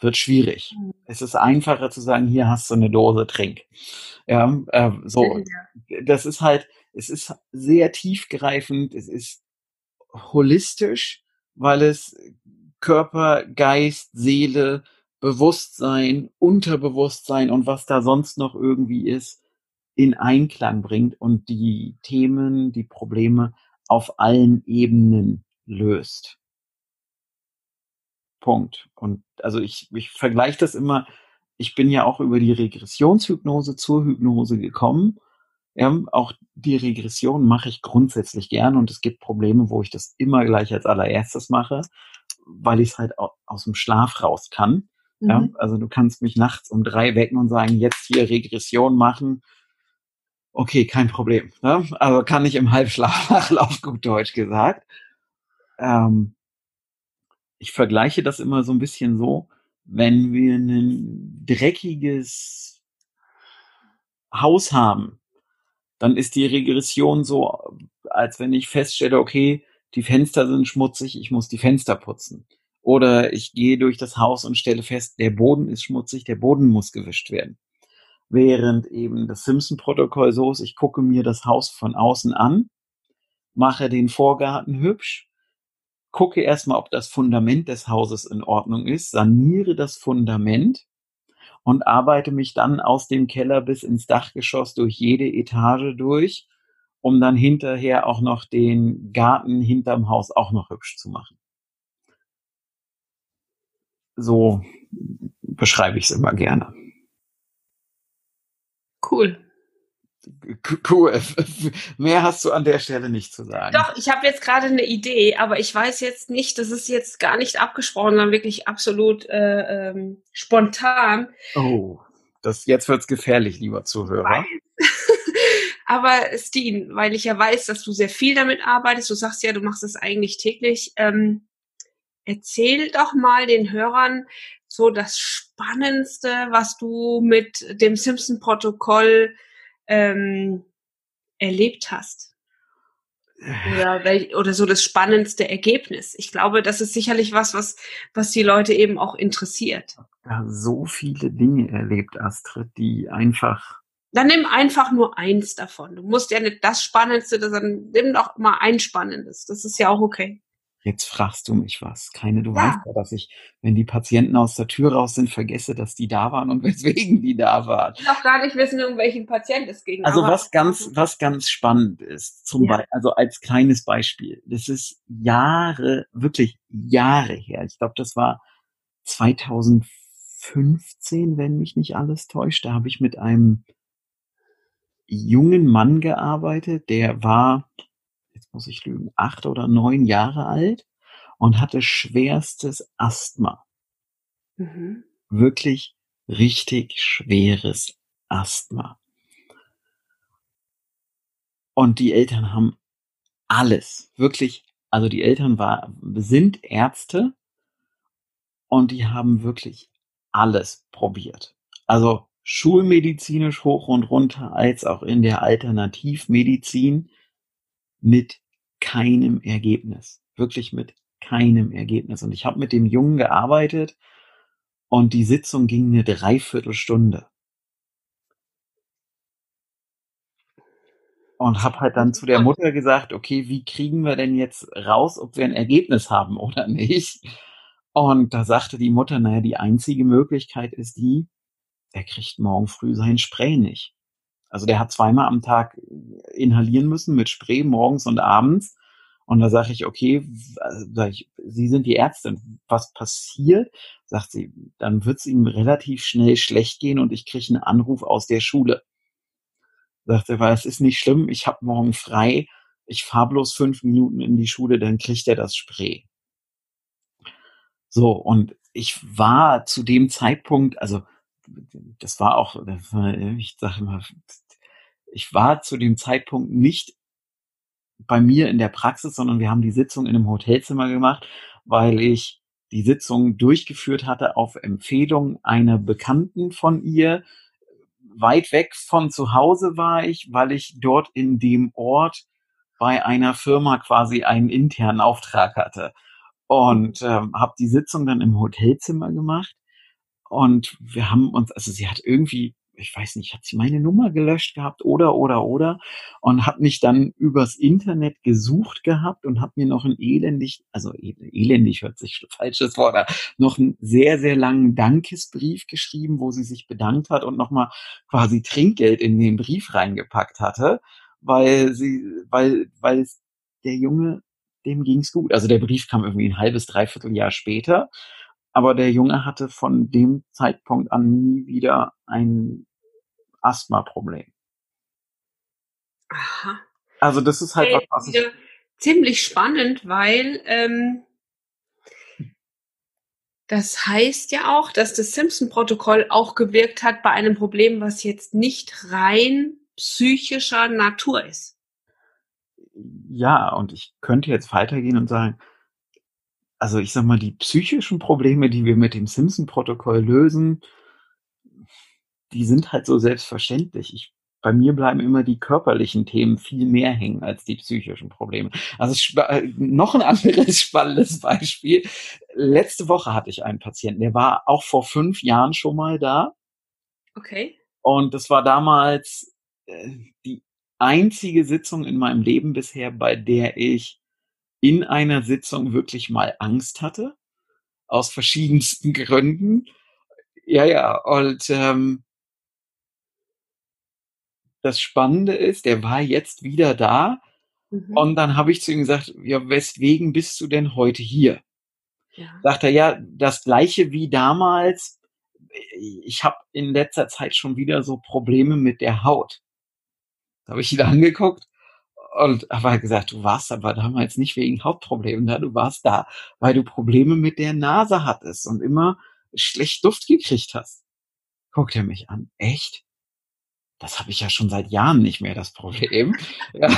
Speaker 2: Wird schwierig. Mhm. Es ist einfacher zu sagen, hier hast du eine Dose, trink. Ja, äh, so. Ja. Das ist halt, es ist sehr tiefgreifend, es ist holistisch, weil es Körper, Geist, Seele, Bewusstsein, Unterbewusstsein und was da sonst noch irgendwie ist, in Einklang bringt und die Themen, die Probleme auf allen Ebenen löst. Punkt. Und also ich, ich vergleiche das immer, ich bin ja auch über die Regressionshypnose zur Hypnose gekommen. Ja, auch die Regression mache ich grundsätzlich gern und es gibt Probleme, wo ich das immer gleich als allererstes mache, weil ich es halt aus dem Schlaf raus kann. Mhm. Ja, also du kannst mich nachts um drei wecken und sagen, jetzt hier Regression machen. Okay, kein Problem. Ne? Also kann ich im Halbschlaf machen, gut Deutsch gesagt. Ähm, ich vergleiche das immer so ein bisschen so, wenn wir ein dreckiges Haus haben, dann ist die Regression so, als wenn ich feststelle, okay, die Fenster sind schmutzig, ich muss die Fenster putzen. Oder ich gehe durch das Haus und stelle fest, der Boden ist schmutzig, der Boden muss gewischt werden. Während eben das Simpson-Protokoll so ist, ich gucke mir das Haus von außen an, mache den Vorgarten hübsch, gucke erstmal, ob das Fundament des Hauses in Ordnung ist, saniere das Fundament und arbeite mich dann aus dem Keller bis ins Dachgeschoss durch jede Etage durch, um dann hinterher auch noch den Garten hinterm Haus auch noch hübsch zu machen so beschreibe ich es immer gerne.
Speaker 3: Cool.
Speaker 2: Cool. Mehr hast du an der Stelle nicht zu sagen.
Speaker 3: Doch, ich habe jetzt gerade eine Idee, aber ich weiß jetzt nicht, das ist jetzt gar nicht abgesprochen, sondern wirklich absolut äh, ähm, spontan.
Speaker 2: Oh, das, jetzt wird's gefährlich, lieber Zuhörer.
Speaker 3: aber Steen, weil ich ja weiß, dass du sehr viel damit arbeitest, du sagst ja, du machst es eigentlich täglich. Ähm, erzähl doch mal den Hörern so das Spannendste, was du mit dem Simpson-Protokoll ähm, erlebt hast. Oder, oder so das spannendste Ergebnis. Ich glaube, das ist sicherlich was, was, was die Leute eben auch interessiert.
Speaker 2: Ja, so viele Dinge erlebt, Astrid, die einfach.
Speaker 3: Dann nimm einfach nur eins davon. Du musst ja nicht das Spannendste, dann nimm doch mal ein Spannendes. Das ist ja auch okay.
Speaker 2: Jetzt fragst du mich was. Keine, du ja. weißt ja, dass ich, wenn die Patienten aus der Tür raus sind, vergesse, dass die da waren und weswegen die da waren.
Speaker 3: Ich will auch gar nicht wissen, um welchen Patienten es ging.
Speaker 2: Also was ganz, was ganz spannend ist, zum ja. Beispiel, also als kleines Beispiel, das ist Jahre, wirklich Jahre her. Ich glaube, das war 2015, wenn mich nicht alles täuscht. Da habe ich mit einem jungen Mann gearbeitet, der war muss ich lügen, acht oder neun Jahre alt und hatte schwerstes Asthma. Mhm. Wirklich richtig schweres Asthma. Und die Eltern haben alles, wirklich, also die Eltern war, sind Ärzte und die haben wirklich alles probiert. Also schulmedizinisch hoch und runter als auch in der Alternativmedizin mit keinem Ergebnis. Wirklich mit keinem Ergebnis. Und ich habe mit dem Jungen gearbeitet und die Sitzung ging eine Dreiviertelstunde. Und habe halt dann zu der Mutter gesagt, okay, wie kriegen wir denn jetzt raus, ob wir ein Ergebnis haben oder nicht? Und da sagte die Mutter, naja, die einzige Möglichkeit ist die, er kriegt morgen früh sein Spray nicht. Also der hat zweimal am Tag inhalieren müssen mit Spray morgens und abends. Und da sage ich, okay, sag ich, Sie sind die Ärztin, was passiert? Sagt sie, dann wird es ihm relativ schnell schlecht gehen und ich kriege einen Anruf aus der Schule. Sagt er, weil es ist nicht schlimm, ich habe morgen frei, ich fahre bloß fünf Minuten in die Schule, dann kriegt er das Spray. So, und ich war zu dem Zeitpunkt, also das war auch, ich sage immer, ich war zu dem Zeitpunkt nicht bei mir in der Praxis, sondern wir haben die Sitzung in einem Hotelzimmer gemacht, weil ich die Sitzung durchgeführt hatte auf Empfehlung einer Bekannten von ihr. Weit weg von zu Hause war ich, weil ich dort in dem Ort bei einer Firma quasi einen internen Auftrag hatte und ähm, habe die Sitzung dann im Hotelzimmer gemacht und wir haben uns, also sie hat irgendwie, ich weiß nicht, hat sie meine Nummer gelöscht gehabt oder, oder, oder und hat mich dann übers Internet gesucht gehabt und hat mir noch ein elendig, also elendig hört sich falsches Wort, noch einen sehr, sehr langen Dankesbrief geschrieben, wo sie sich bedankt hat und nochmal quasi Trinkgeld in den Brief reingepackt hatte, weil sie, weil, weil der Junge, dem ging's gut. Also der Brief kam irgendwie ein halbes, dreiviertel Jahr später aber der Junge hatte von dem Zeitpunkt an nie wieder ein Asthma-Problem.
Speaker 3: Aha.
Speaker 2: Also das ist halt
Speaker 3: Hey,
Speaker 2: was, was ich,
Speaker 3: ziemlich spannend, weil ähm, das heißt ja auch, dass das Simpson-Protokoll auch gewirkt hat bei einem Problem, was jetzt nicht rein psychischer Natur ist.
Speaker 2: ja, und ich könnte jetzt weitergehen und sagen, also ich sag mal, die psychischen Probleme, die wir mit dem Simpson-Protokoll lösen, die sind halt so selbstverständlich. Ich, bei mir bleiben immer die körperlichen Themen viel mehr hängen als die psychischen Probleme. Also äh, noch ein anderes spannendes Beispiel. Letzte Woche hatte ich einen Patienten, der war auch vor fünf Jahren schon mal da.
Speaker 3: Okay.
Speaker 2: Und das war damals äh, die einzige Sitzung in meinem Leben bisher, bei der ich in einer Sitzung wirklich mal Angst hatte. Aus verschiedensten Gründen. Ja, ja, und ähm, das Spannende ist, der war jetzt wieder da.
Speaker 3: Mhm.
Speaker 2: Und dann habe ich zu ihm gesagt, ja, weswegen bist du denn heute hier?
Speaker 3: ja.
Speaker 2: Sagt er, ja, das gleiche wie damals. Ich habe in letzter Zeit schon wieder so Probleme mit der Haut. Da habe ich ihn angeguckt und habe gesagt, du warst aber damals nicht wegen Hautproblemen da, du warst da, weil du Probleme mit der Nase hattest und immer schlecht Duft gekriegt hast. Guckt er mich an, echt? Das habe ich ja schon seit Jahren nicht mehr, das Problem. Ja,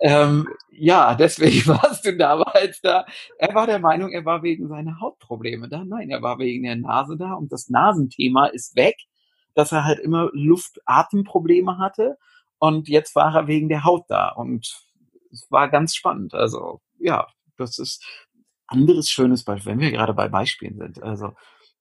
Speaker 2: ähm, ja deswegen warst du damals da. Er war der Meinung, er war wegen seiner Hautprobleme da. Nein, er war wegen der Nase da und das Nasenthema ist weg, dass er halt immer Luft-Atemprobleme hatte und jetzt war er wegen der Haut da und es war ganz spannend. Also ja, das ist anderes schönes Beispiel, wenn wir gerade bei Beispielen sind. Also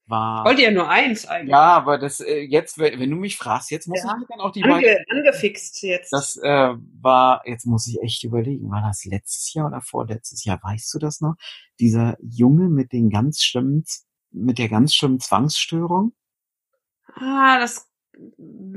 Speaker 2: war
Speaker 3: Wollte ja nur eins eigentlich.
Speaker 2: ja, aber das äh, jetzt, wenn, du mich fragst, jetzt muss
Speaker 3: Ja.
Speaker 2: ich dann auch die Beispiele
Speaker 3: Ange, angefixt jetzt.
Speaker 2: das äh, war, jetzt muss ich echt überlegen, war das letztes Jahr oder vorletztes Jahr? Weißt du das noch? Dieser Junge mit den ganz schlimmen, mit der ganz schlimmen Zwangsstörung?
Speaker 3: ah, das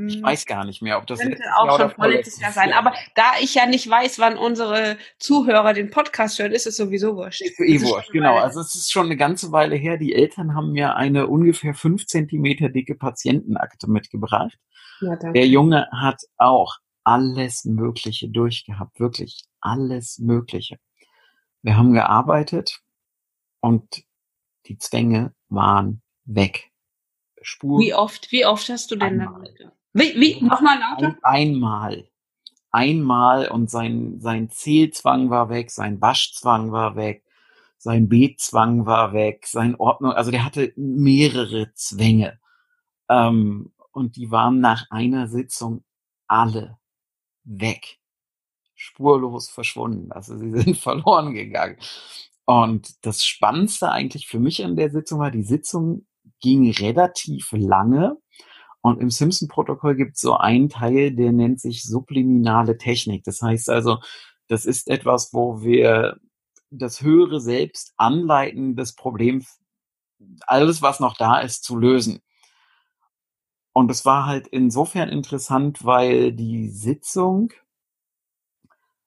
Speaker 2: Ich weiß gar nicht mehr, ob das
Speaker 3: könnte auch schon vorletztes Jahr sein. Aber da ich ja nicht weiß, wann unsere Zuhörer den Podcast hören, ist es sowieso wurscht.
Speaker 2: Ist eh wurscht, genau. Also es ist schon eine ganze Weile her. Die Eltern haben mir eine ungefähr fünf Zentimeter dicke Patientenakte mitgebracht.
Speaker 3: Ja.
Speaker 2: Der Junge hat auch alles Mögliche durchgehabt, wirklich alles Mögliche. Wir haben gearbeitet und die Zwänge waren weg. Spur
Speaker 3: Wie oft, wie oft hast du denn
Speaker 2: Einmal.
Speaker 3: dann? Wie, wie, nochmal lauter?
Speaker 2: ein, einmal. Einmal und sein, sein Zählzwang war weg, sein Waschzwang war weg, sein Betzwang war weg, sein Ordnung, also der hatte mehrere Zwänge. Ähm, und die waren nach einer Sitzung alle weg. Spurlos verschwunden. Also sie sind verloren gegangen. Und das Spannendste eigentlich für mich an der Sitzung war, die Sitzung ging relativ lange. Und im Simpson-Protokoll gibt es so einen Teil, der nennt sich subliminale Technik. Das heißt also, das ist etwas, wo wir das höhere Selbst anleiten, das Problem, alles, was noch da ist, zu lösen. Und es war halt insofern interessant, weil die Sitzung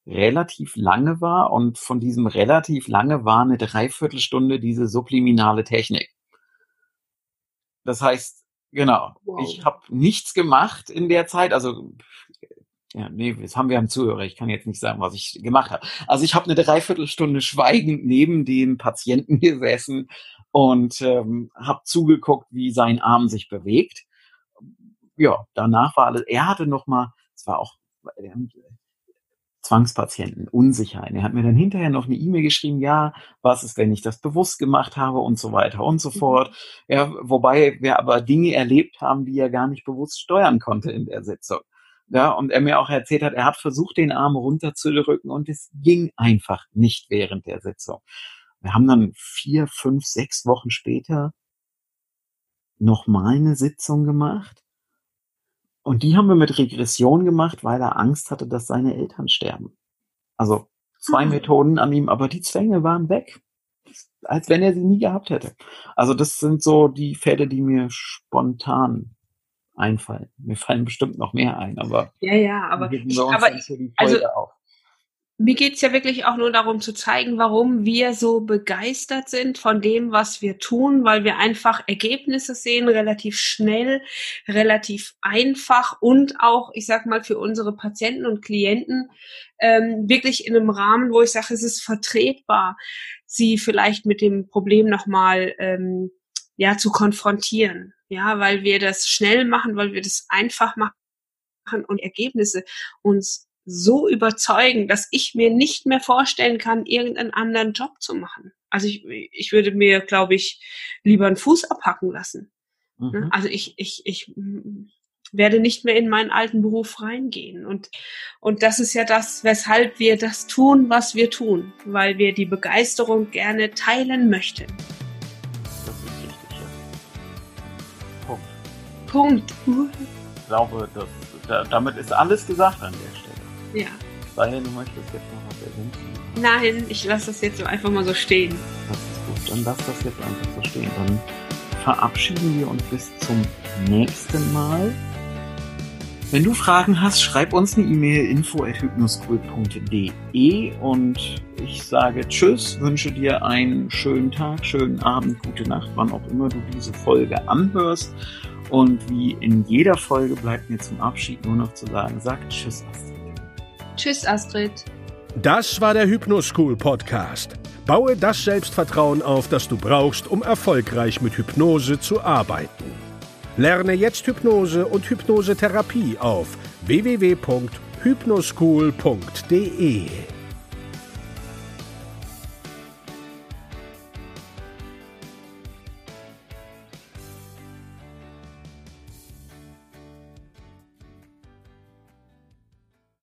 Speaker 2: relativ lange war und von diesem relativ lange war eine Dreiviertelstunde diese subliminale Technik. Das heißt, genau,
Speaker 3: Wow.
Speaker 2: ich habe nichts gemacht in der Zeit, also ja, nee, das haben wir am Zuhörer. Ich kann jetzt nicht sagen, was ich gemacht habe. Also ich habe eine Dreiviertelstunde schweigend neben dem Patienten gesessen und ähm, habe zugeguckt, wie sein Arm sich bewegt. Ja, danach war alles. Er hatte noch mal, es war auch Zwangspatienten, Unsicherheit. Er hat mir dann hinterher noch eine E-Mail geschrieben, ja, was ist, wenn ich das bewusst gemacht habe und so weiter und so
Speaker 3: Mhm.
Speaker 2: fort. Ja, wobei wir aber Dinge erlebt haben, die er gar nicht bewusst steuern konnte in der Sitzung. Ja, und er mir auch erzählt hat, er hat versucht, den Arm runterzudrücken und es ging einfach nicht während der Sitzung. Wir haben dann vier, fünf, sechs Wochen später nochmal eine Sitzung gemacht. Und die haben wir mit Regression gemacht, weil er Angst hatte, dass seine Eltern sterben. Also zwei
Speaker 3: Ah.
Speaker 2: Methoden an ihm, aber die Zwänge waren weg. Als wenn er sie nie gehabt hätte. Also das sind so die Fälle, die mir spontan einfallen. Mir fallen bestimmt noch mehr ein, aber
Speaker 3: Ja, ja, aber, ich, aber
Speaker 2: die
Speaker 3: also-
Speaker 2: auf.
Speaker 3: Mir geht's ja wirklich auch nur darum zu zeigen, warum wir so begeistert sind von dem, was wir tun, weil wir einfach Ergebnisse sehen, relativ schnell, relativ einfach und auch, ich sag mal, für unsere Patienten und Klienten ähm, wirklich in einem Rahmen, wo ich sage, es ist vertretbar, sie vielleicht mit dem Problem nochmal ähm, ja, zu konfrontieren. Ja, weil wir das schnell machen, weil wir das einfach machen und Ergebnisse uns so überzeugen, dass ich mir nicht mehr vorstellen kann, irgendeinen anderen Job zu machen. Also ich, ich würde mir, glaube ich, lieber einen Fuß abhacken lassen. Ne? Mhm. Also ich, ich, ich werde nicht mehr in meinen alten Beruf reingehen. Und, und das ist ja das, weshalb wir das tun, was wir tun, weil wir die Begeisterung gerne teilen möchten.
Speaker 2: Das ist richtig, ja.
Speaker 3: Punkt.
Speaker 2: Punkt. Ich glaube, das, damit ist alles gesagt an der Stelle.
Speaker 3: Ja.
Speaker 2: Denn, du möchtest jetzt noch was ergänzen.
Speaker 3: Nein, ich lasse das jetzt einfach mal so stehen.
Speaker 2: Das ist gut, dann lass das jetzt einfach so stehen. Dann verabschieden wir uns bis zum nächsten Mal. Wenn du Fragen hast, schreib uns eine E-Mail info@hypnoschool.de und ich sage Tschüss, wünsche dir einen schönen Tag, schönen Abend, gute Nacht, wann auch immer du diese Folge anhörst. Und wie in jeder Folge bleibt mir zum Abschied nur noch zu sagen, sag Tschüss, Astrid.
Speaker 3: Tschüss, Astrid.
Speaker 1: Das war der Hypnoschool Podcast. Baue das Selbstvertrauen auf, das du brauchst, um erfolgreich mit Hypnose zu arbeiten. Lerne jetzt Hypnose und Hypnosetherapie auf www.hypnoschool.de.